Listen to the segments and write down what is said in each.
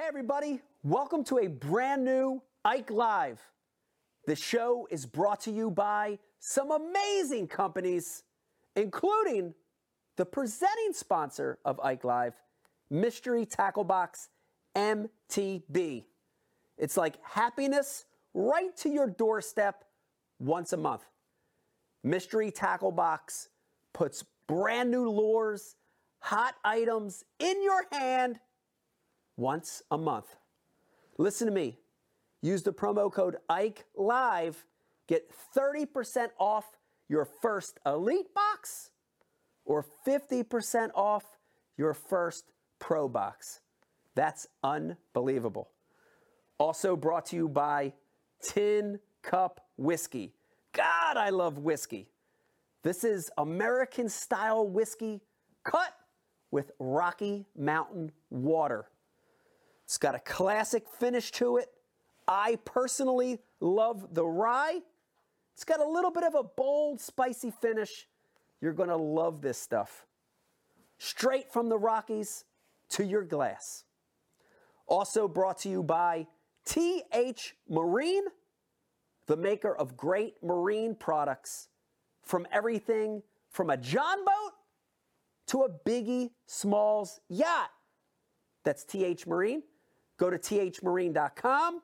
Hey, everybody, welcome to a brand new Ike Live. The show is brought to you by some amazing companies, including the presenting sponsor of Ike Live, Mystery Tackle Box MTB. It's like happiness right to your doorstep once a month. Mystery Tackle Box puts brand new lures, hot items in your hand once a month. Listen to me. Use the promo code Ike Live, get 30% off your first Elite box or 50% off your first Pro box. That's unbelievable. Also brought to you by Tin Cup Whiskey. God, I love whiskey. This is American style whiskey cut with Rocky Mountain water. It's got a classic finish to it. I personally love the rye. It's got a little bit of a bold, spicy finish. You're going to love this stuff. Straight from the Rockies to your glass. Also brought to you by TH Marine, the maker of great marine products from everything from a John boat to a Biggie Smalls yacht. That's TH Marine. Go to thmarine.com,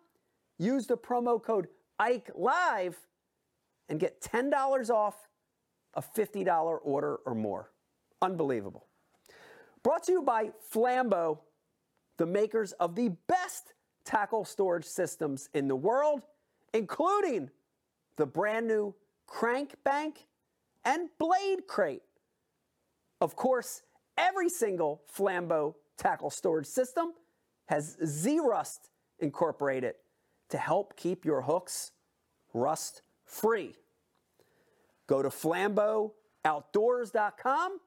use the promo code Ike Live, and get $10 off a $50 order or more. Unbelievable. Brought to you by Flambeau, the makers of the best tackle storage systems in the world, including the brand new Crank Bank and Blade Crate. Of course, every single Flambeau tackle storage system has Zerust incorporated to help keep your hooks rust free. Go to flambeauoutdoors.com,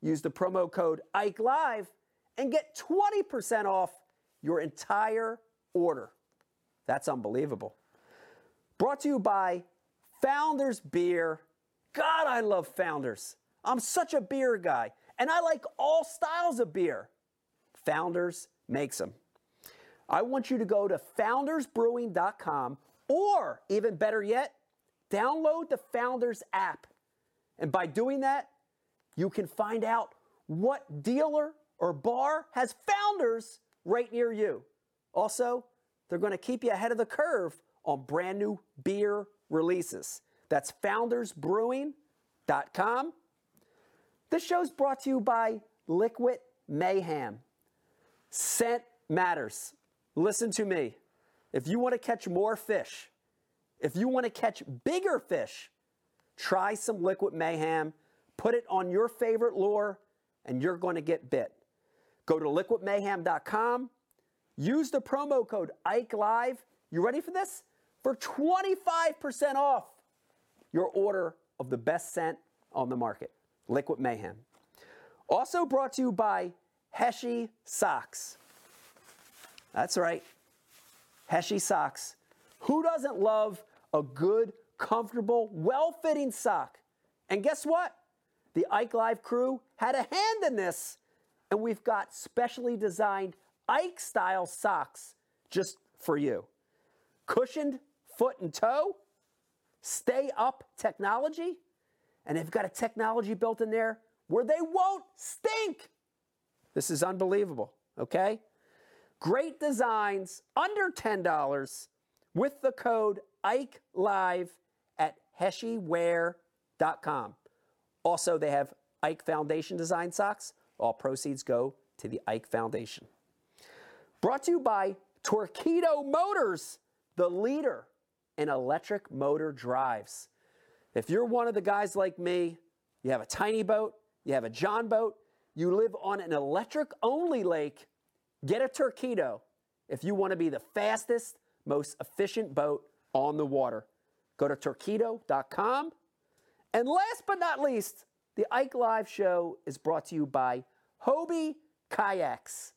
use the promo code Ike Live, and get 20% off your entire order. That's unbelievable. Brought to you by Founders Beer. God, I love Founders. I'm such a beer guy, and I like all styles of beer. Founders makes them. I want you to go to foundersbrewing.com or even better yet, download the Founders app. And by doing that, you can find out what dealer or bar has Founders right near you. Also, they're going to keep you ahead of the curve on brand new beer releases. That's foundersbrewing.com. This show's brought to you by Liquid Mayhem. Scent matters. Listen to me. If you want to catch more fish, if you want to catch bigger fish, try some liquid mayhem, put it on your favorite lure, and you're going to get bit. Go to liquidmayhem.com, use the promo code Ike Live. You ready for this? For 25% off your order of the best scent on the market, Liquid Mayhem. Also brought to you by Heshy socks. That's right. Heshy socks. Who doesn't love a good, comfortable, well fitting sock? And guess what? The Ike Live crew had a hand in this, and we've got specially designed Ike style socks just for you. Cushioned foot and toe, stay up technology, and they've got a technology built in there where they won't stink. This is unbelievable, okay? Great designs under $10 with the code Ike Live at heshywear.com. Also, they have Ike Foundation design socks. All proceeds go to the Ike Foundation. Brought to you by Torqeedo Motors, the leader in electric motor drives. If you're one of the guys like me, you have a tiny boat, you have a John boat, you live on an electric only lake, get a Torqeedo if you want to be the fastest, most efficient boat on the water. Go to torqeedo.com. And last but not least, the Ike Live show is brought to you by Hobie Kayaks.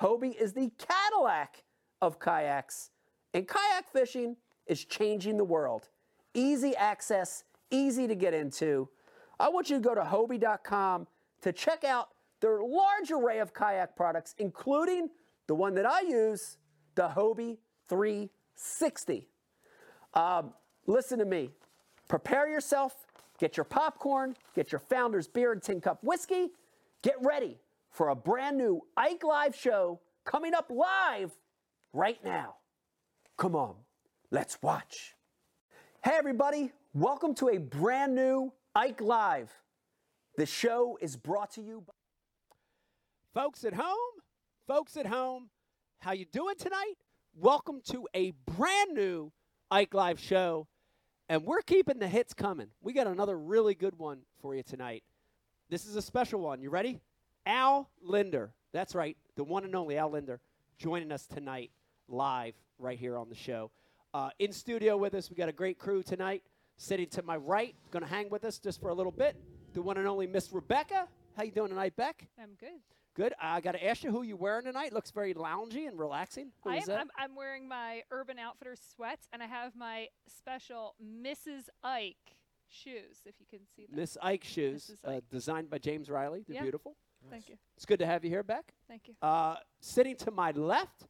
Hobie is the Cadillac of kayaks, and kayak fishing is changing the world. Easy access, easy to get into. I want you to go to Hobie.com to check out their large array of kayak products, including the one that I use, the Hobie 360. Um, listen to me. Prepare yourself, get your popcorn, get your Founder's Beer and Tin Cup Whiskey. Get ready for a brand new Ike Live show coming up live right now. Come on, let's watch. Hey, everybody, welcome to a brand new Ike Live. The show is brought to you by. Folks at home, folks at home, how you doing tonight? Welcome to a brand new Ike Live show, and we're keeping the hits coming. We got another really good one for you tonight. This is a special one. You ready? Al Lindner. That's right, the one and only Al Lindner joining us tonight live right here on the show. Uh, in studio with us, we got a great crew tonight. Sitting to my right, going to hang with us just for a little bit, the one and only Miss Rebecca. How you doing tonight, Beck? I'm good. Good. I got to ask you who you're wearing tonight. Looks very loungy and relaxing. Who I is am, that? I'm, I'm wearing my Urban Outfitters sweats, and I have my special Mrs. Ike shoes, if you can see them. Miss Ike shoes, Mrs. uh, designed by James Riley. They're Yeah. beautiful. Thank you. It's good to have you here, Beck. Thank you. Uh, sitting to my left,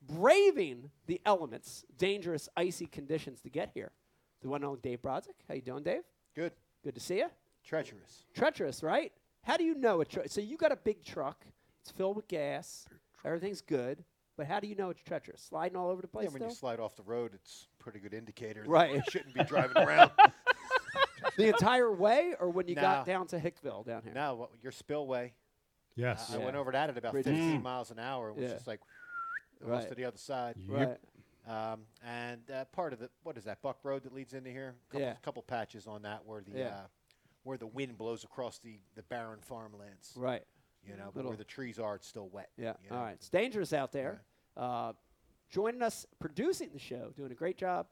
braving the elements, dangerous, icy conditions to get here, the one and only Dave Brodzik. How you doing, Dave? Good. Good to see you. Treacherous. Treacherous, right? How do you know a truck? So you got a big truck. It's filled with gas. Everything's good. But how do you know it's treacherous? Sliding all over the place Yeah, when you slide off the road, it's a pretty good indicator. that Right. You shouldn't be driving around. the entire way, or when you got down to Hickville down here? now, what, your spillway. Yes. I Yeah. went over that at about Bridges. 15 miles an hour. It was Yeah. just like almost Right. to the other side. Yep. Right. Um, and uh, part of the what is that Buck Road that leads into here? Couple, Yeah. couple patches on that where the Yeah. uh, where the wind blows across the the barren farmlands. Right. You know, but where the trees are, it's still wet. Yeah. you know? All right. It's dangerous out there. Uh, joining us, producing the show, doing a great job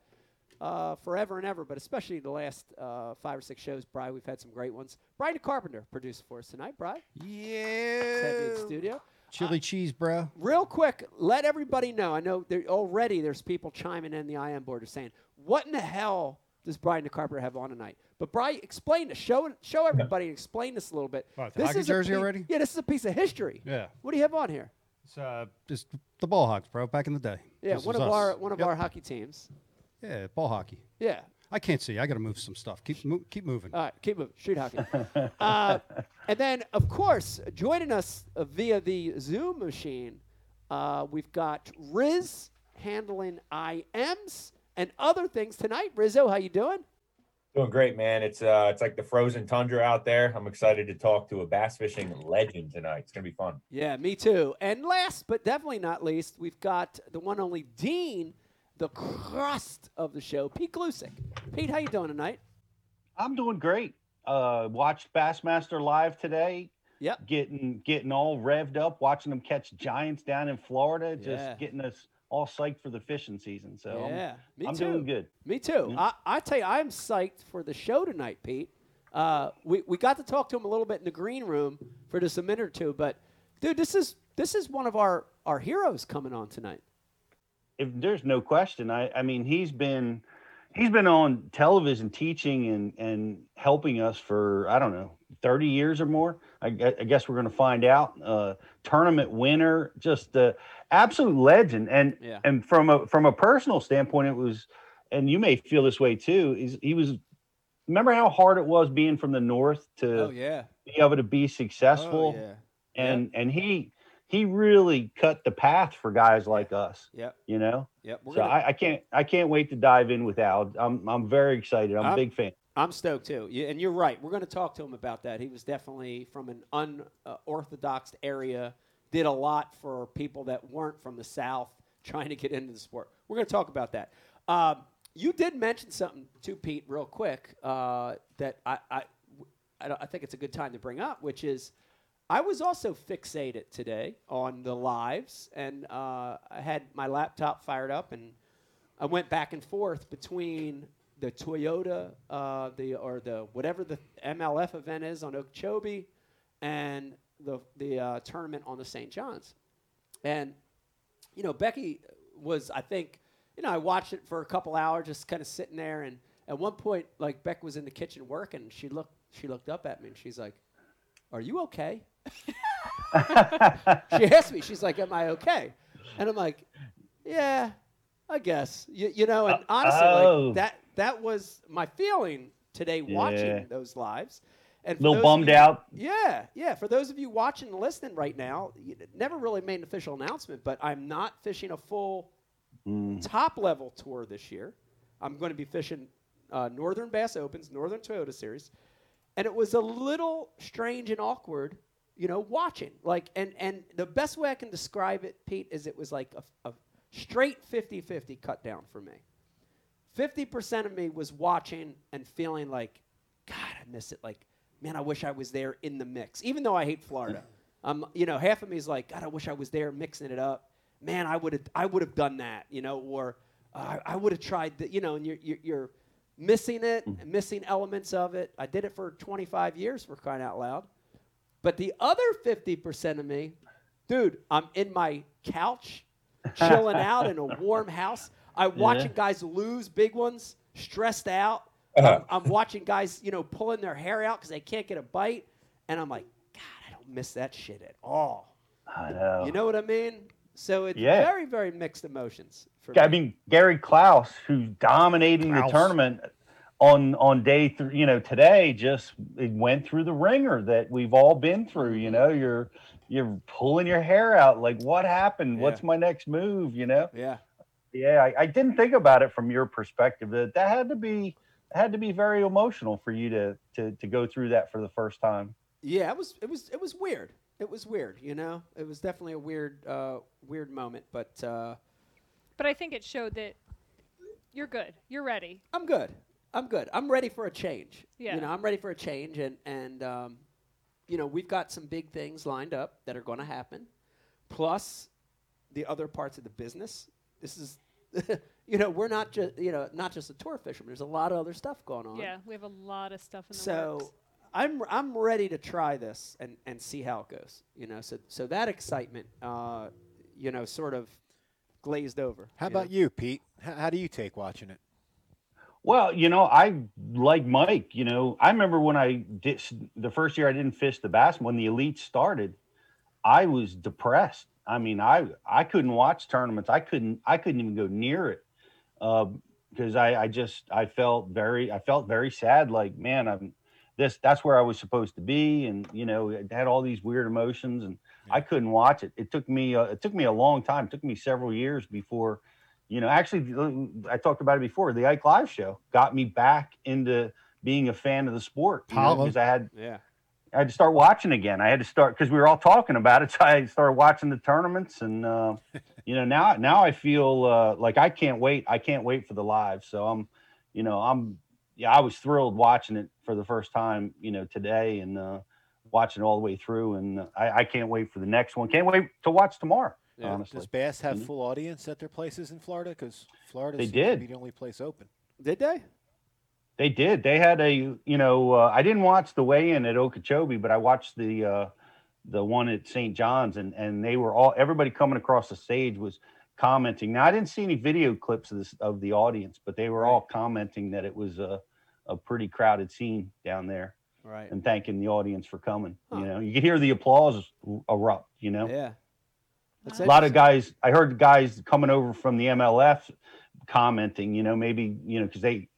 uh, forever and ever, but especially the last uh, five or six shows. Bry, we've had some great ones. Brian Carpenter produced for us tonight. Bry, let's have you in Yeah. studio. Chili cheese, bro. Real quick, let everybody know. I know there already there's people chiming in the IM board are saying, "What in the hell does Brian the Carpenter have on tonight?" But Brian, explain this. Show show everybody. Explain this a little bit. What, the this hockey is a jersey pie- already? Yeah, this is a piece of history. Yeah. What do you have on here? It's uh, just the ball hawks, bro. Back in the day. Yeah, This one of us. our one of Yep. our hockey teams. Yeah, ball hockey. Yeah. I can't see. I got to move some stuff. Keep mo- keep moving. All right, keep moving. Street hockey. uh, and then, of course, joining us uh, via the Zoom machine, uh, we've got Riz handling IMs and other things tonight. Rizzo, how you doing? Doing great, man. It's uh, it's like the frozen tundra out there. I'm excited to talk to a bass fishing legend tonight. It's gonna be fun. Yeah, me too. And last but definitely not least, we've got the one only Dean, the crust of the show, Pete Gluszek. Pete, how you doing tonight? I'm doing great. Uh, watched Bassmaster live today. Yep. Getting getting all revved up, watching them catch giants down in Florida, just Yeah. getting us all psyched for the fishing season. So I'm- yeah, me I'm, too. doing good. Me too. I, I tell you, I'm psyched for the show tonight, Pete. Uh, we, we got to talk to him a little bit in the green room for just a minute or two, but dude, this is this is one of our our heroes coming on tonight. If there's no question, I I mean he's been he's been on television teaching and and helping us for I don't know 30 years or more. I, I guess we're going to find out. Uh, tournament winner, just uh, absolute legend. And Yeah. and from a from a personal standpoint, it was, and you may feel this way too. Is he was. Remember how hard it was being from the north to Oh yeah. be able to be successful, Oh, yeah. and and he he really cut the path for guys like us. Yep. You know, Yep. We're so gonna, I, I can't I can't wait to dive in with Al. I'm I'm very excited. I'm a I'm- big fan. I'm stoked too. Yeah, and you're right. We're going to talk to him about that. He was definitely from an unorthodox area, did a lot for people that weren't from the South trying to get into the sport. We're going to talk about that. Um, you did mention something to Pete real quick uh, that I, I, I, I think it's a good time to bring up, which is I was also fixated today on the lives, and uh, I had my laptop fired up and I went back and forth between the Toyota, uh, the or the whatever the MLF event is on Okeechobee, and the the uh, tournament on the St. John's, and you know Becky was I think you know I watched it for a couple hours just kind of sitting there, and at one point like Beck was in the kitchen working, she looked she looked up at me and she's like, "Are you okay?" she asked me, she's like, "Am I okay?" And I'm like, yeah, I guess. You, you know, and Uh, honestly, oh. like that that was my feeling today watching Yeah. those lives. And A little bummed you- out. Yeah, yeah. For those of you watching and listening right now, you never really made an official announcement, but I'm not fishing a full Mm. top level tour this year. I'm going to be fishing uh, Northern Bass Opens, Northern Toyota Series, and it was a little strange and awkward, you know, watching. Like, and and the best way I can describe it, Pete, is it was like a, a straight 50-50 cut down for me. 50% of me was watching and feeling like, God, I miss it. Like, man, I wish I was there in the mix. Even though I hate Florida, um, you know, half of me is like, God, I wish I was there mixing it up. Man, I would have, I would have done that, you know, or uh, I would have tried, the, you know, and you're, you're, you're missing it, and missing elements of it. I did it for 25 years for crying out loud. But the other 50% of me, dude, I'm in my couch, chilling out in a warm house. I'm watching guys lose big ones, stressed out. Uh-huh. I'm, I'm watching guys, you know, pulling their hair out because they can't get a bite. And I'm like, God, I don't miss that shit at all. I know. You know what I mean? So it's Yeah. very, very mixed emotions. For I me. mean, Gary Klaus, who's dominating Klaus. the tournament on on day three, you know, today just it went through the ringer that we've all been through. You know, you're you're pulling your hair out, like what happened? What's my next move? You know? yeah. Yeah, I, I didn't think about it from your perspective. That that had to be had to be very emotional for you to to to go through that for the first time. Yeah, it was it was it was weird. It was weird, you know. It was definitely a weird uh, weird moment, but uh, But I think it showed that you're good. You're ready. I'm good. I'm good. I'm ready for a change. Yeah. You know, I'm ready for a change, and and um, you know, we've got some big things lined up that are going to happen, plus the other parts of the business. This is, you know, we're not just you know not just a tour fisherman. There's a lot of other stuff going on. Yeah, we have a lot of stuff in the So works. I'm I'm ready to try this and and see how it goes. You know, so so that excitement, uh, you know, sort of glazed over. How you know? about you, Pete? How, how do you take watching it? Well, you know, I like Mike. You know, I remember when I did the first year I didn't fish the bass when the elite started, I was depressed. I mean, I I couldn't watch tournaments. I couldn't I couldn't even go near it because I I just I felt very I felt very sad. Like man, I'm this that's where I was supposed to be, and you know, it had all these weird emotions, and I couldn't watch it. It took me uh, it took me a long time. It took me several years before you know, actually, I talked about it before. The Ike Live show got me back into being a fan of the sport because I had Yeah. I had to start watching again. I had to start because we were all talking about it. So I started watching the tournaments, and uh, you know, now now I feel uh, like I can't wait. I can't wait for the live. So I'm, you know, I'm yeah, I was thrilled watching it for the first time, you know, today, and uh, watching it all the way through. And I, I can't wait for the next one. Can't wait to watch tomorrow. Yeah. Honestly, Does Bass have Mhm. full audience at their places in Florida? Because Florida They did. to be the only place open. Did they? They did. They had a, you know, uh, I didn't watch the weigh-in at Okeechobee, but I watched the uh, the one at St. John's, and and they were all everybody coming across the stage was commenting. Now I didn't see any video clips of this of the audience, but they were all commenting that it was a a pretty crowded scene down there, Right. and thanking the audience for coming. Huh. You know, you could hear the applause erupt. You know, Yeah. That's a lot of guys i heard guys coming over from the mlf commenting you know maybe you know because they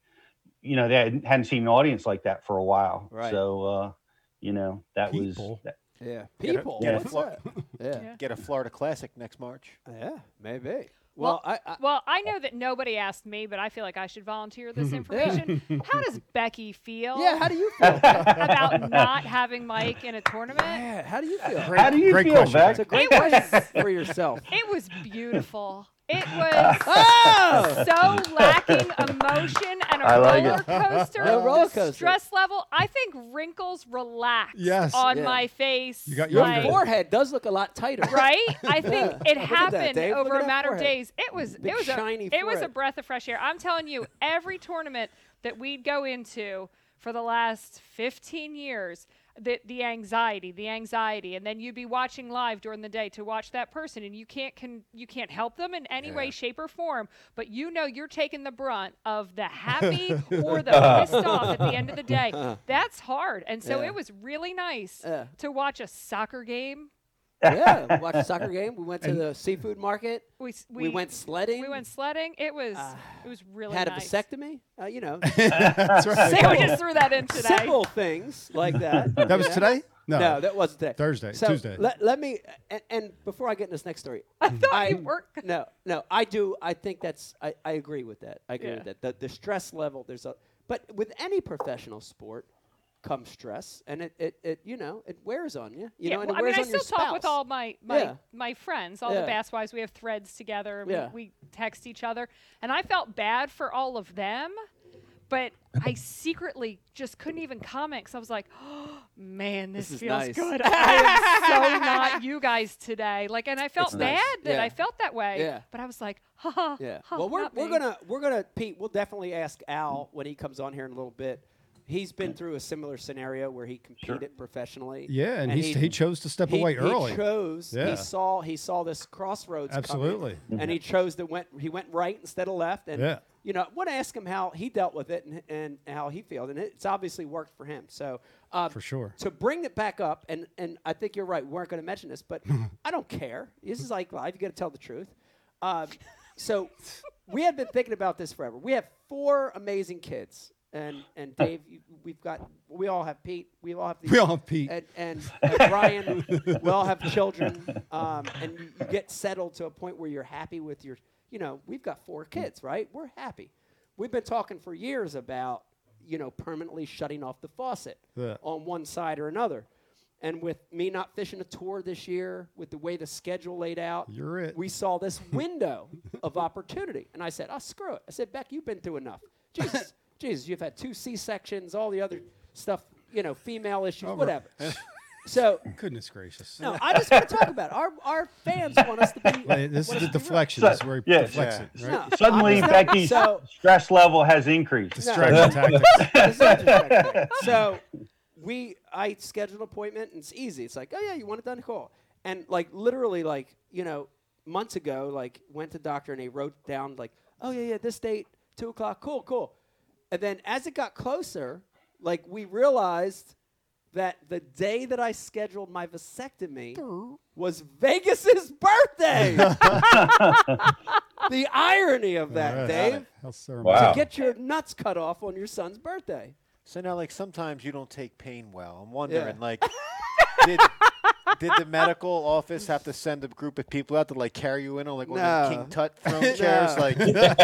you know they hadn't, hadn't seen an audience like that for a while Right. so uh you know that People. was that, Yeah. Get a- People. get a What's flo- Yeah. Yeah. Get a Florida Classic next March. Yeah. Maybe. Well, Well, I, I Well, I know that nobody asked me, but I feel like I should volunteer this information. How does Becky feel yeah. How do you feel? about not having Mike in a tournament? yeah. How do you feel? how do you great feel question, Beck? It's a great It was- question for yourself. It was beautiful. It was Oh. so lacking emotion and a I like roller it. coaster. A roller The coaster. stress level. I think wrinkles relax Yes. on Yeah. my face. You got Your like- forehead does look a lot tighter. right? I think it Look at that, happened over a that matter of days. It was Big it was shiny a, it was a breath of fresh air. I'm telling you, every tournament that we'd go into for the last 15 years, the the anxiety, the anxiety, and then you'd be watching live during the day to watch that person, and you can't can you can't help them in any way, shape, or form, but you know you're taking the brunt of the happy or the pissed off at the end of the day. That's hard, and so Yeah. it was really nice Yeah. to watch a soccer game yeah, we watched a soccer game. We went to the seafood market. We s- We, went sledding. We went sledding. It was it was really had nice. a vasectomy. Uh, you know, That's right. So we just threw that in today. simple things like that. That was Yeah. today? No. No, that wasn't today. Thursday, So Tuesday. Let, let me and, and before I get in this next story, I thought I you were. no no I do I think that's I, I agree with that I agree Yeah. with that the, the stress level there's a but with any professional sport comes stress and it, it, it you know it wears on you you yeah, know and well, it I mean, wears I on your still talk with all my my, Yeah. my friends, all Yeah. the bass wives. We have threads together. Yeah. We, we text each other, and I felt bad for all of them, but I secretly just couldn't even comment because I was like, oh, "Man, this, This feels nice. good." I am so not you guys today. Like, and I felt It's nice. bad that Yeah. I felt that way. Yeah. But I was like, "Ha ha." Yeah. ha, well, we're we're me." gonna we're gonna Pete. We'll definitely ask Al when he comes on here in a little bit. He's been through a similar scenario where he competed professionally. Yeah, and, he, he chose to step he, away he early. He chose. Yeah. He saw he saw this crossroads. coming, Absolutely. and he chose to went. He went right instead of left. And Yeah. you know, I want to ask him how he dealt with it and, and how he feels, and it's obviously worked for him. So uh, For sure. To bring it back up, and and I think you're right. We weren't going to mention this, but I don't care. This is like live. You got to tell the truth. Um, so we have been thinking about this forever. We have four amazing kids. And and Dave, you, we've got we all have Pete. We all have these We all have Pete. and, and, and Brian, we all have children, um, and you, you get settled to a point where you're happy with your, you know, we've got four kids, right? We're happy. We've been talking for years about, you know, permanently shutting off the faucet Yeah. on one side or another. And with me not fishing a tour this year, with the way the schedule laid out, You're it. we saw this window of opportunity. And I said, oh, screw it. I said, Beck, you've been through enough. Jesus, Jesus, you've had two C sections, all the other stuff, you know, female issues, Over. whatever. so, Goodness gracious. no, I just want to talk about it. Our, our fans want us to be. Wait, this is us the real. deflection. So- this is where he yeah. deflects Yeah. it, right? No, Suddenly, Becky's So, stress level has increased. Distraction tactics. This is interesting. so we I scheduled an appointment and it's easy. It's like, oh yeah, you want it done? Cool. And like literally like, you know, months ago, like went to doctor and they wrote down like, oh yeah, yeah, this date, two o'clock, cool, cool. And then as it got closer, like we realized that the day that I scheduled my vasectomy was Vegas's birthday. the irony of that, All right. Dave. How. Wow. To get your nuts cut off on your son's birthday. So now, like sometimes you don't take pain well. I'm wondering, Yeah. like, did did the medical office have to send a group of people out to like carry you in on like one of the No. King Tut throne chairs? Like, you know what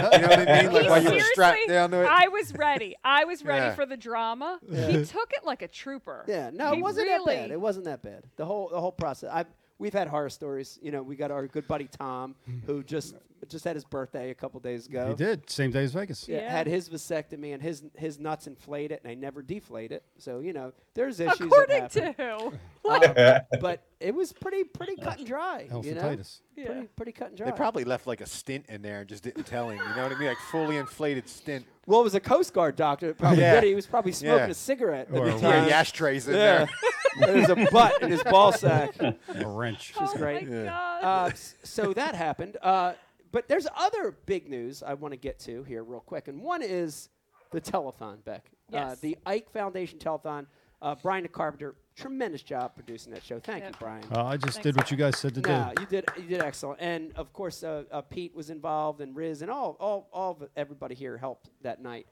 I mean? Like He while you were strapped seriously- down to it. I was ready. I was ready Yeah. for the drama. He took it like a trooper. Yeah, no, He it wasn't really, that bad. It wasn't that bad. The whole the whole process. I we've had horror stories. You know, we got our good buddy Tom, who just just had his birthday a couple days ago. He did. Same day as Vegas. Yeah, Yeah. had his vasectomy and his his nuts inflated and they never deflate it. So you know, there's issues. According that happen. to Um, but it was pretty pretty cut and dry. You know, Yeah. pretty pretty cut and dry. They probably left like a stint in there and just didn't tell him. You know what I mean? Like fully inflated stint. well, it was a Coast Guard doctor that probably Yeah. did it. He was probably smoking Yeah. a cigarette. Or at a the Yeah, time. ashtrays in Yeah. there. There's a butt in his ball sack. A wrench. oh great. my Yeah. god. uh, so that happened. Uh, but there's other big news I want to get to here real quick, and one is the telethon, Beck. Uh, Yes. the Ike Foundation telethon. Uh, Brian the Carpenter, tremendous job producing that show. Thank you, Brian. Uh, I just Thanks, did what you guys said to No, do. you did you did excellent, and of course uh, uh, Pete was involved, and Riz, and all all all of everybody here helped that night.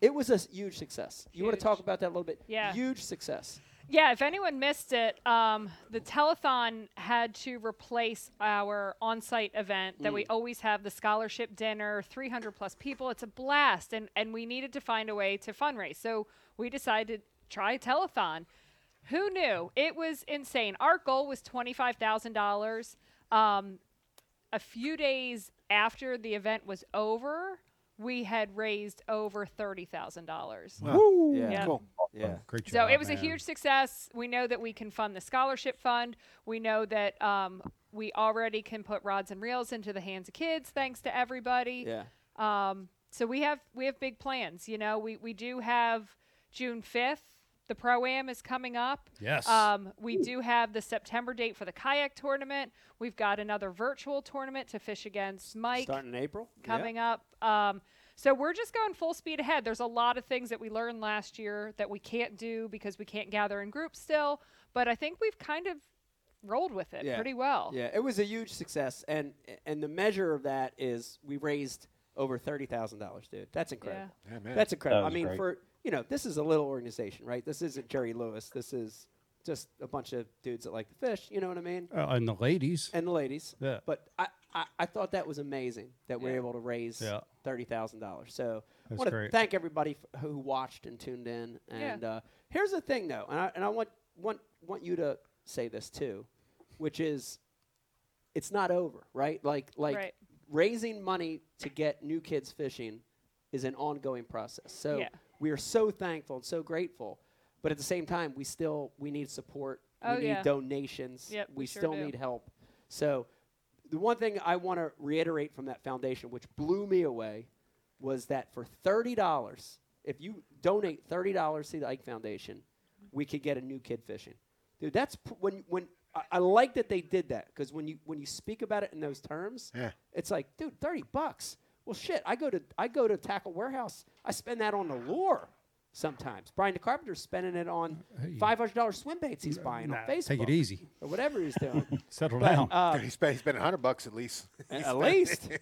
It was a huge success. You want to talk about that a little bit? Yeah. Huge success. Yeah, if anyone missed it, um, the telethon had to replace our on-site event that we always have the scholarship dinner, 300 plus people. It's a blast, and and we needed to find a way to fundraise. So we decided to try a telethon. Who knew? It was insane. Our goal was twenty-five thousand dollars. Um, a few days after the event was over, we had raised over thirty thousand dollars. Yeah. Yeah. Cool. Yeah. Great job. So it was a huge success. We know that we can fund the scholarship fund. We know that um, we already can put rods and reels into the hands of kids, thanks to everybody. Yeah. Um, so we have we have big plans. You know, we we do have June fifth. The pro am is coming up. Yes. Um, we do have the September date for the kayak tournament. We've got another virtual tournament to fish against Mike Starting in April. Yeah. coming up. Um, so we're just going full speed ahead. There's a lot of things that we learned last year that we can't do because we can't gather in groups still. But I think we've kind of rolled with it Yeah. pretty well. Yeah, it was a huge success, and and the measure of that is we raised over thirty thousand dollars, dude. That's incredible. Yeah, man. That's incredible. I mean, great. for you know, this is a little organization, right? This isn't Jerry Lewis. This is just a bunch of dudes that like to fish. You know what I mean? Uh, and the ladies. And the ladies. Yeah. But I, I, I thought that was amazing that we're Yeah. able to raise Yeah. thirty thousand dollars. So I want to thank everybody f- who watched and tuned in. Yeah. And uh, here's the thing, though, and I, and I want want want you to say this too, which is, it's not over, right? Like like Right. raising money to get new kids fishing is an ongoing process. So Yeah. We are so thankful and so grateful, but at the same time, we still we need support. Oh, we need donations. Yep, we we sure still do. need help. So the one thing I want to reiterate from that foundation, which blew me away, was that for thirty dollars, if you donate thirty dollars to the Ike Foundation, we could get a new kid fishing. Dude, that's p- when when I, I like that they did that because when you when you speak about it in those terms, Yeah. it's like, dude, thirty bucks. Well, shit, I go to I go to Tackle Warehouse. I spend that on the lure sometimes. Brian the Carpenter's spending it on five hundred dollars swim baits he's buying Nah, on Facebook. Take it easy. or whatever he's doing. Settle But, down. uh, he spent he spent hundred bucks at least. at at least.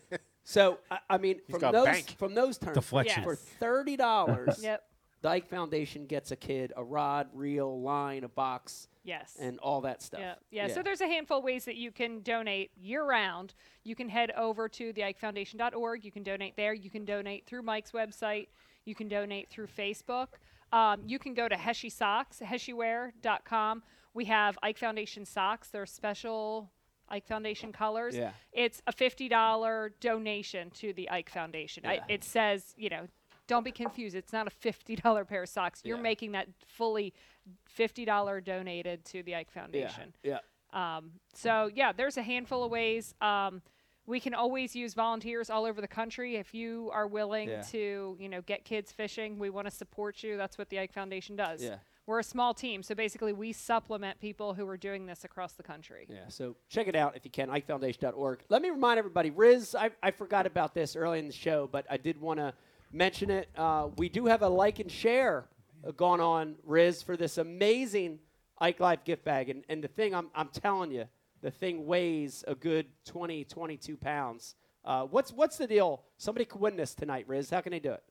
So I, I mean, from those bank. from those terms, Deflection. for thirty dollars, Yep. the Ike Foundation gets a kid a rod, reel, line, a box, Yes. and all that stuff. Yeah, yeah. So there's a handful of ways that you can donate year round. You can head over to the IkeFoundation.org. You can donate there. You can donate through Mike's website. You can donate through Facebook. Um, you can go to Heshy Socks, heshywear.com. We have Ike Foundation socks. They're special Ike Foundation colors. Yeah. It's a $50 donation to the Ike Foundation. I, Yeah. it says, you know, don't be confused. It's not a $50 pair of socks. You're Yeah. making that fully $50 donated to the Ike Foundation. Yeah. Um, so yeah, there's a handful of ways. Um, we can always use volunteers all over the country. If you are willing Yeah. to, you know, get kids fishing, we want to support you. That's what the Ike Foundation does. Yeah. We're a small team, so basically we supplement people who are doing this across the country. Yeah, so check it out if you can, IkeFoundation.org. Let me remind everybody, Riz, I, I forgot about this early in the show, but I did want to mention it. Uh, we do have a like and share going on, Riz, for this amazing Ike Life gift bag. And, and the thing, I'm, I'm telling you, the thing weighs a good 20, 22 pounds. Uh, what's, what's the deal? Somebody could win this tonight, Riz. How can they do it?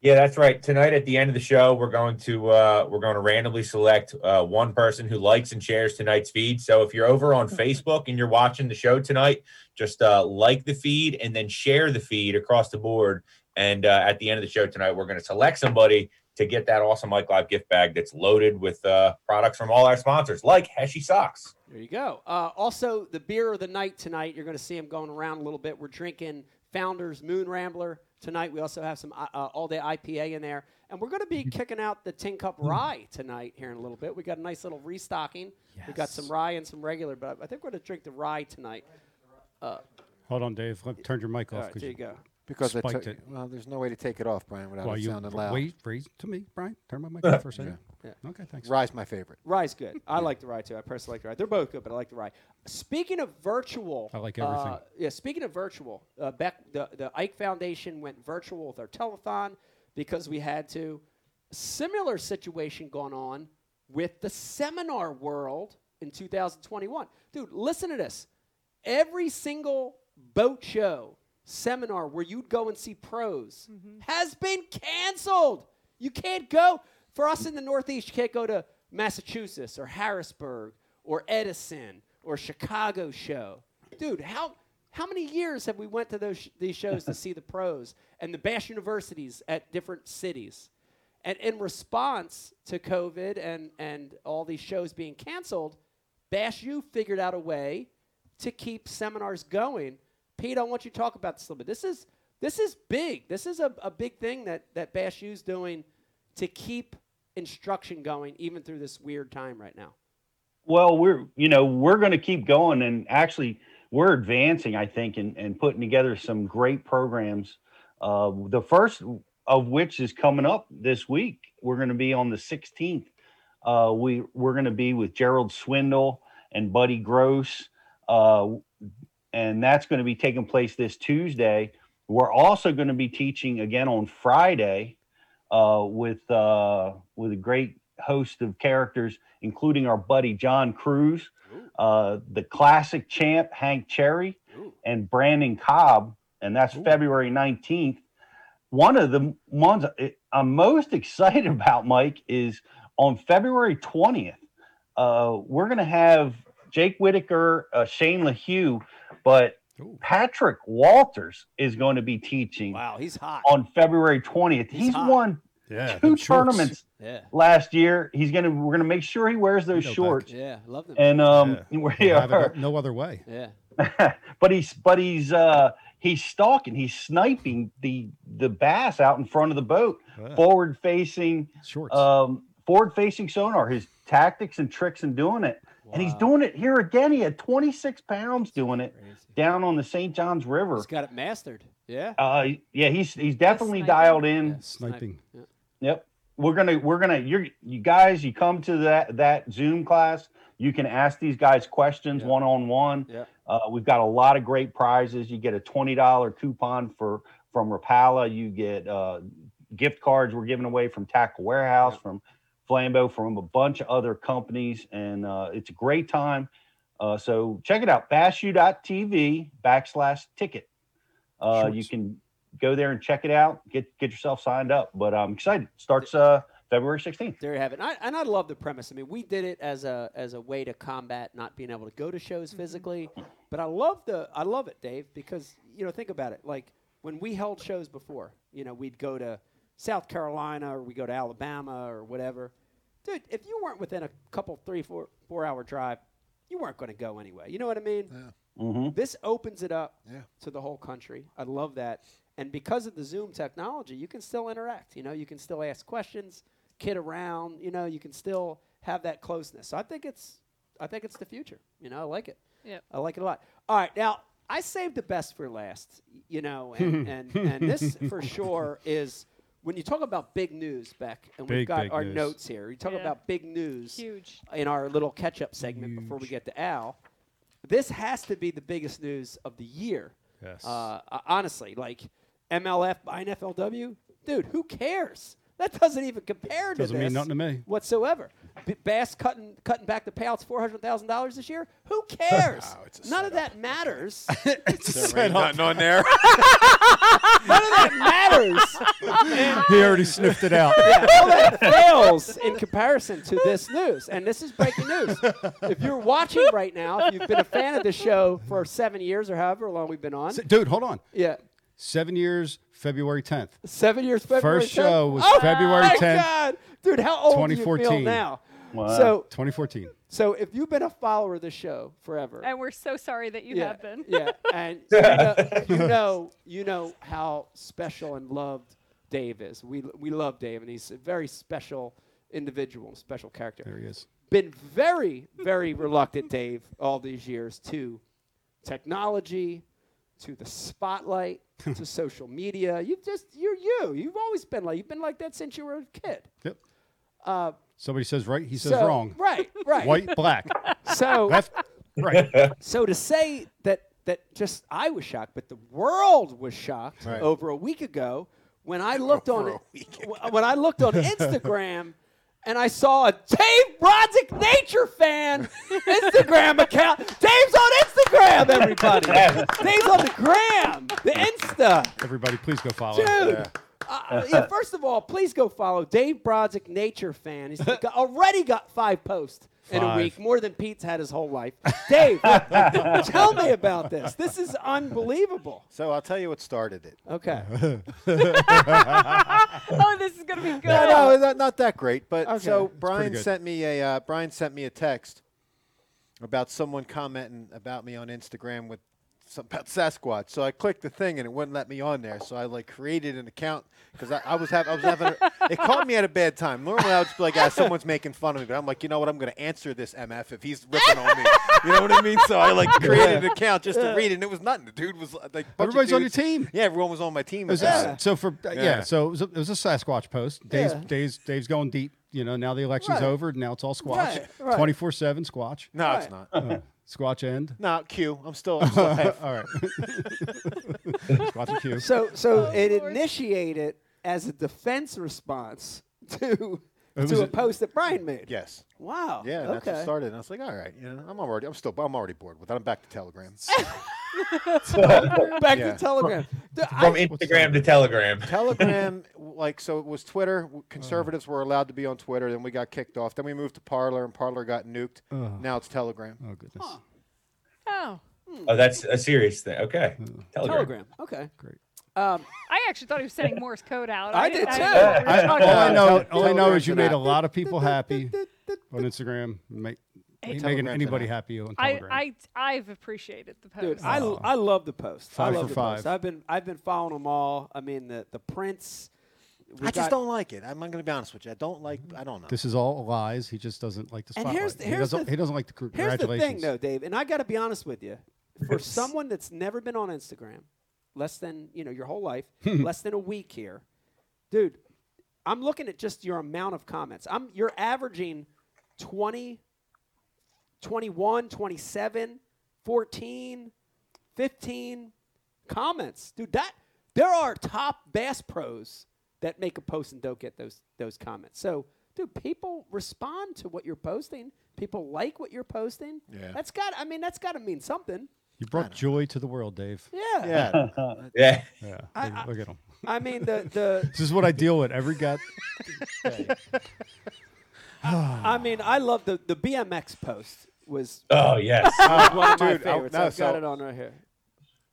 Yeah, that's right. Tonight at the end of the show, we're going to uh, we're going to randomly select uh, one person who likes and shares tonight's feed. So if you're over on Facebook and you're watching the show tonight, just uh, like the feed and then share the feed across the board. And uh, at the end of the show tonight, we're going to select somebody to get that awesome Mike Live gift bag that's loaded with uh, products from all our sponsors, like Heshy Socks. There you go. Uh, also, the beer of the night tonight, you're going to see them going around a little bit. We're drinking Founders Moon Rambler tonight. We also have some uh, uh, all day IPA in there. And we're going to be kicking out the Tin Cup Rye tonight here in a little bit. We got a nice little restocking. We got some rye and some regular, but I think we're going to drink the rye tonight. Hold on, Dave. Let, turn your mic off. right, 'cause there you go. Because I Spiked took- it. well, there's no way to take it off, Brian, without Well, it you sounding loud. wait, freeze to me, Brian. Turn my mic off for a second. Yeah. Okay, thanks. Rye's my favorite. Rye's good. I like the rye too. I personally like the rye. They're both good, but I like the rye. Speaking of virtual, I like everything. Uh, yeah, speaking of virtual, uh, Beck, the the Ike Foundation went virtual with our telethon because we had to. Similar situation going on with the seminar world in 2021. Dude, listen to this. Every single boat show seminar where you'd go and see pros mm-hmm. has been canceled. You can't go. For us in the Northeast, you can't go to Massachusetts or Harrisburg or Edison or Chicago show. Dude, how how many years have we went to those sh- these shows to see the pros and the Bass universities at different cities? And in response to COVID and, and all these shows being canceled, Bass U figured out a way to keep seminars going. Pete, I want you to talk about this a little bit. This is this is big. This is a, a big thing that, that Bass U's doing to keep instruction going even through this weird time right now. Well, we're you know we're going to keep going, and actually we're advancing, I think, and, and putting together some great programs. Uh, the first of which is coming up this week. We're going to be on the 16th. Uh, we we're going to be with Gerald Swindle and Buddy Gross, uh, and that's going to be taking place this Tuesday. We're also going to be teaching again on Friday uh, with uh, with a great host of characters, including our buddy John Crews, uh, the classic champ Hank Cherry, and Brandon Cobb, and that's February 19th. One of the ones I- I'm most excited about, Mike, is on February 20th. Uh, we're going to have Jake Whitaker, uh, Shane LeHew, but Ooh. Patrick Walters is going to be teaching Wow, he's hot. on February 20th. He's He's, won Yeah. two tournaments yeah, last year. He's gonna we're gonna make sure he wears those Go back. shorts. yeah, I love them. And um, we We'll have are, it no other way. yeah, but he's but he's uh he's stalking, he's sniping the the bass out in front of the boat, Yeah. forward facing, Shorts. um, forward facing sonar. His tactics and tricks in doing it, and he's doing it here again. He had 26 pounds doing it Crazy. down on the St. Johns River. He's got it mastered. Yeah, Uh, yeah, he's he's definitely dialed in. Yeah, Sniping. Yeah. Yep. We're gonna we're gonna you're you guys you come to that that Zoom class. You can ask these guys questions one on one. Yeah. Uh, we've got a lot of great prizes. You get a twenty dollar coupon for from Rapala. You get uh, gift cards we're giving away from Tackle Warehouse, from Flambeau, from a bunch of other companies, and uh, it's a great time. Uh, so check it out, bassu.tv backslash ticket. Uh, you can go there and check it out. Get get yourself signed up. But I'm excited. Starts uh, February 16th. there you have it. And I, and I love the premise. I mean, we did it as a as a way to combat not being able to go to shows physically. But I love the I love it, Dave, because you know think about it. Like when we held shows before, you know, we'd go to South Carolina or we go to Alabama or whatever. Dude, if you weren't within a couple three four four hour drive, you weren't going to go anyway. You know what I mean? hmm This opens it up Yeah. to the whole country. I love that. And because of the Zoom technology, you can still interact. You know, you can still ask questions, kid around. You know, you can still have that closeness. So I think it's, I think it's the future. You know, I like it. Yeah, I like it a lot. All right, now I saved the best for last. You know, and and, and this for sure is when you talk about big news, Beck, and we've got our news. notes here. You talk Yeah. about big news Huge. in our little catch up segment before we get to Al. This has to be the biggest news of the year. Yes. Uh, uh, honestly, like MLF buying FLW, dude, who cares? That doesn't even compare to Doesn't mean nothing to me. whatsoever. B- Bass cutting cutting back the payouts four hundred thousand dollars this year. Who cares? Oh, it's a None of that matters. It's There ain't nothing on there. None of that matters. he already sniffed it out. Yeah, all that fails in comparison to this news. And this is breaking news. If you're watching right now, if you've been a fan of the show for seven years or however long we've been on, S- Dude, hold on. yeah, Seven years, February 10th. seven years. February First 10th? show was oh February my 10th, God. dude, how old do you feel 2014. now? Wow. So, 2014. so if you've been a follower of the show forever, And we're so sorry that you yeah, have been. yeah, and you know, you know, you know how special and loved Dave is. We we love Dave, and he's a very special individual, special character. There he is. been very, very reluctant, Dave, all these years to technology, to the spotlight, to social media. You've just you're you. You've always been like you've been like that since you were a kid. Yep. Uh, Somebody says right, he says so- wrong. Right, right. White, black, So left, right. so to say that that just I was shocked, but the world was shocked Right. over a week ago when I looked on Over a it when I looked on Instagram and I saw a Dave Brodzik Nature Fan Instagram account. Dave's on Instagram, everybody. Dave's on the gram, the Insta. Everybody, please go follow. Dude. Uh, yeah, first of all, please go follow Dave Brodzik, Nature Fan. He's already got five posts in a week, more than Pete's had his whole life. Dave, tell me about this. This is unbelievable. So I'll tell you what started it. Okay. oh, this is gonna be good. No, no, not, not that great. But Okay. so Brian sent me a uh, Brian sent me a text about someone commenting about me on Instagram with some, about Sasquatch. So I clicked the thing and it wouldn't let me on there. So I like created an account because I, I was having I was having a, it caught me at a bad time. Normally I would just be like, ah, someone's making fun of me, but I'm like, you know what? I'm going to answer this MF if he's ripping on me. You know what I mean? So I like created an account just to read it, and it was nothing. The dude was like, Everybody's on your team. Yeah, everyone was on my team. It was about so for uh, yeah. Yeah. so it was, a, it was a Sasquatch post. Dave's, Yeah. Dave's, Dave's going deep. You know, now the election's Right. over. Now it's all Squatch. Right, right. Twenty four seven squash. No, it's not. Uh, Squatch end. No, Q. I'm still. I'm still half- all right. Squatch and Q. So so Oh, it Lord. initiated as a defense response to It to was a a- post that Brian made. Yes. Wow. Yeah, and that's okay. what started. And I was like, all right, you know, I'm already, I'm still, I'm already bored with it. I'm back to Telegram. Back Yeah. to Telegram. Dude, I- From Instagram to Telegram. Telegram, like, so it was Twitter. Conservatives were allowed to be on Twitter. Then we got kicked off. Then we moved to Parler, and Parler got nuked. Now it's Telegram. Oh goodness. Oh, hmm. Oh, that's a serious thing. Okay. Hmm. Telegram. Telegram. Okay. Great. Um, I actually thought he was sending Morse code out. I didn't- did too. didn't know what we were I- all All I know, all I know is you made a lot of people happy on Instagram. Make, making Telegram's anybody app. happy on I, Telegram. I, I've appreciated the post. Dude, I, I love the post. I Five love for the five. Post. I've been I've been following them all. I mean the the Prince. we I just got- don't like it. I'm going to be honest with you. I don't like. I don't know. this is all lies. He just doesn't like the And spotlight. here's the- he, here's doesn't, the- he doesn't like the Here's the congratulations. thing, though, Dave, and I got to be honest with you. For someone that's never been on Instagram, less than you know your whole life, less than a week here, dude. I'm looking at just your amount of comments. I'm you're averaging 20, 21, 27, 14, 15 comments. Dude, that there are top bass pros that make a post and don't get those those comments. So, dude, people respond to what you're posting. People like what you're posting. Yeah. That's got I mean, that's got to mean something. You brought joy to the world, Dave. Yeah. Yeah. Yeah. Yeah, I- look, I- look at him. I mean, the the This is what I deal with every god. day. I mean, I love the the BMX post was Oh, yes. one of my dude, I- favorites. no, I've got it on right here.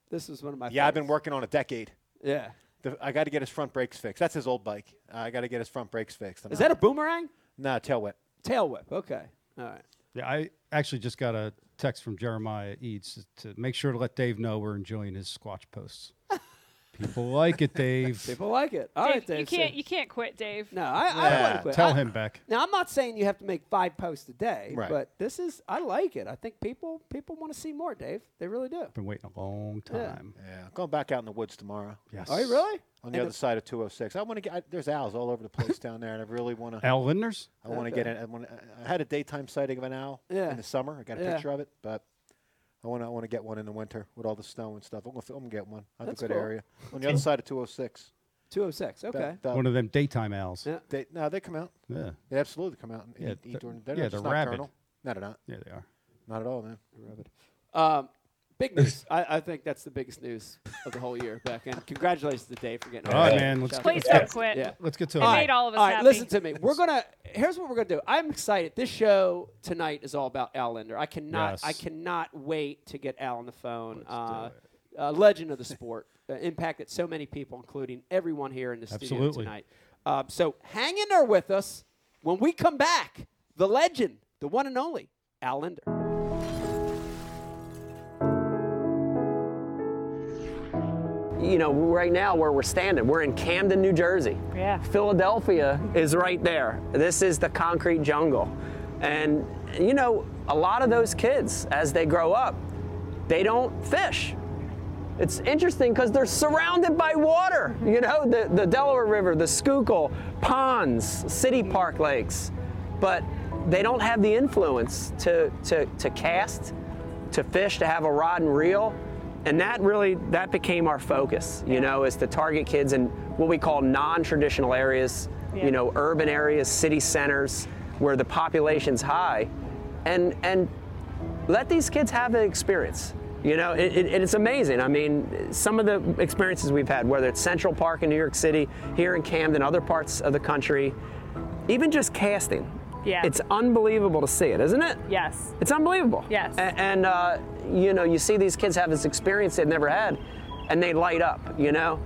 This is one of my Yeah, I've been working on a decade. Yeah. The, I got to get his front brakes fixed. That's his old bike. I got to get his front brakes fixed. Is that a boomerang? no tail whip? Tail whip. Okay. All right. Yeah, I actually just got a text from Jeremiah Eads to make sure to let Dave know we're enjoying his Squatch posts. People like it, Dave. People like it. All Dave, right, Dave. you so- can't, you can't quit, Dave. no, I, I don't Yeah, want to quit. Tell I- him, Beck. Now, I'm not saying you have to make five posts a day, Right. but this is I like it. I think people people want to see more, Dave. They really do. Been waiting a long time. Yeah, I'm going back out in the woods tomorrow. Yes. Are you really? On the And other side of 206. I want to get. I, there's owls all over the place down there, and I really want to. Al Lindner's? I want to Okay. get it. I, wanna, I had a daytime sighting of an owl Yeah. in the summer. I got a Yeah. picture of it, but I want to. I want to get one in the winter with all the snow and stuff. I'm gonna, I'm gonna get one. That's That's a good cool. area on the other side of 206. 206. Okay. That- that- One of them daytime owls. Yeah. they, no, they come out. Yeah, They absolutely come out and Yeah, eat, eat they're- during. They're yeah, not just they're rabid. nocturnal. No, they're not. yeah, they are. Not at all, man. Um, big news. I, I think that's the biggest news of the whole year, Beck. And congratulations to Dave for getting All right, man. Let's Shout Please out. don't quit. Yeah. let's get to It it. made all of us All right, happy. listen to me. We're gonna. Here's what we're gonna do. I'm excited. This show tonight is all about Al Lindner. I cannot. Yes. I cannot wait to get Al on the phone. Let's do uh, it. uh, legend of the sport, uh, impacted so many people, including everyone here in the studio tonight. Um, so hang in there with us. When we come back, the legend, the one and only Al Lindner. You know, right now where we're standing, we're in Camden, New Jersey. Yeah. Philadelphia is right there. This is the concrete jungle. And, you know, a lot of those kids, as they grow up, they don't fish. It's interesting because they're surrounded by water. Mm-hmm. You know, the, the Delaware River, the Schuylkill, ponds, city park lakes. But they don't have the influence to, to, to cast, to fish, to have a rod and reel. And that really, that became our focus, you know, is to target kids in what we call non-traditional areas, Yeah. you know, urban areas, city centers, where the population's high. And, and let these kids have the experience. You know, it, it, it's amazing. I mean, some of the experiences we've had, whether it's Central Park in New York City, here in Camden, other parts of the country, even just casting. Yeah. It's unbelievable to see it, isn't it? Yes. It's unbelievable. Yes. A- And, uh, you know, you see these kids have this experience they've never had, and they light up. You know,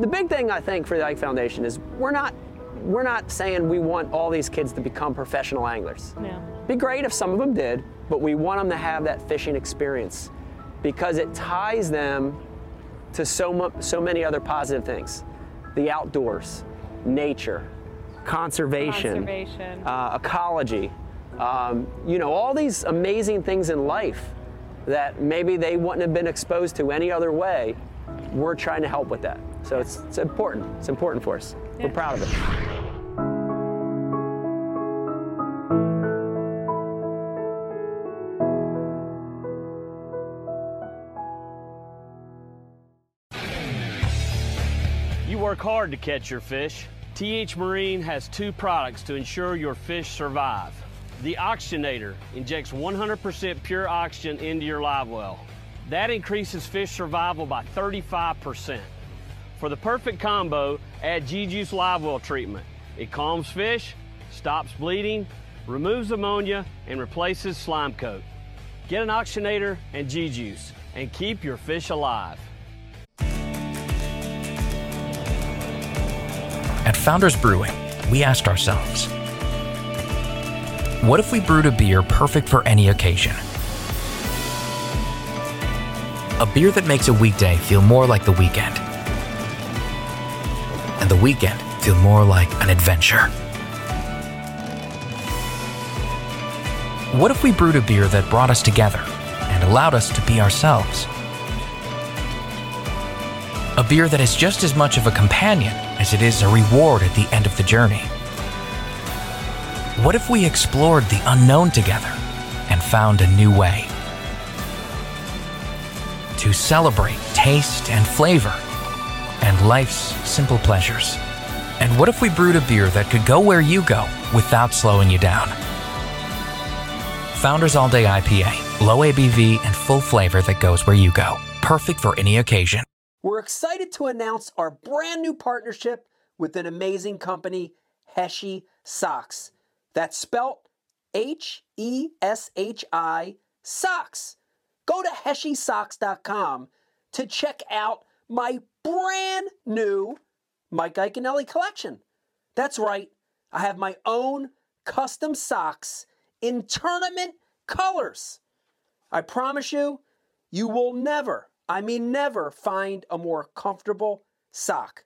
the big thing I think for the Ike Foundation is we're not we're not saying we want all these kids to become professional anglers. No. Be great if some of them did, but we want them to have that fishing experience because it ties them to so mu- so many other positive things: the outdoors, nature, conservation, Conservation. uh, ecology, um, you know, all these amazing things in life that maybe they wouldn't have been exposed to any other way. We're trying to help with that. So it's, it's important. It's important for us. We're proud of it. You work hard to catch your fish. TH Marine has two products to ensure your fish survive. The Oxygenator injects 100% pure oxygen into your live well. That increases fish survival by 35%. For the perfect combo, add G-Juice Live Well treatment. It calms fish, stops bleeding, removes ammonia, and replaces slime coat. Get an oxygenator and G-Juice and keep your fish alive. Founders Brewing, we asked ourselves what if we brewed a beer perfect for any occasion? A beer that makes a weekday feel more like the weekend, and the weekend feel more like an adventure. What if we brewed a beer that brought us together and allowed us to be ourselves? A beer that is just as much of a companion as it is a reward at the end of the journey. What if we explored the unknown together and found a new way? To celebrate taste and flavor and life's simple pleasures. And what if we brewed a beer that could go where you go without slowing you down? Founders All Day IPA, low ABV and full flavor that goes where you go. Perfect for any occasion. We're excited to announce our brand new partnership with an amazing company, Heshi Socks. That's spelt H E S H I Socks. Go to HeshiSocks.com to check out my brand new Mike Iaconelli collection. That's right, I have my own custom socks in tournament colors. I promise you, you will never, I mean, never find a more comfortable sock.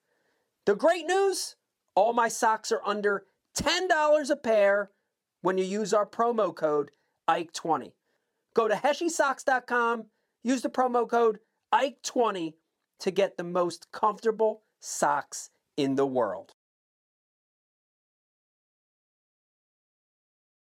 The great news all my socks are under $10 a pair when you use our promo code IKE20. Go to HeshiSocks.com, use the promo code IKE20 to get the most comfortable socks in the world.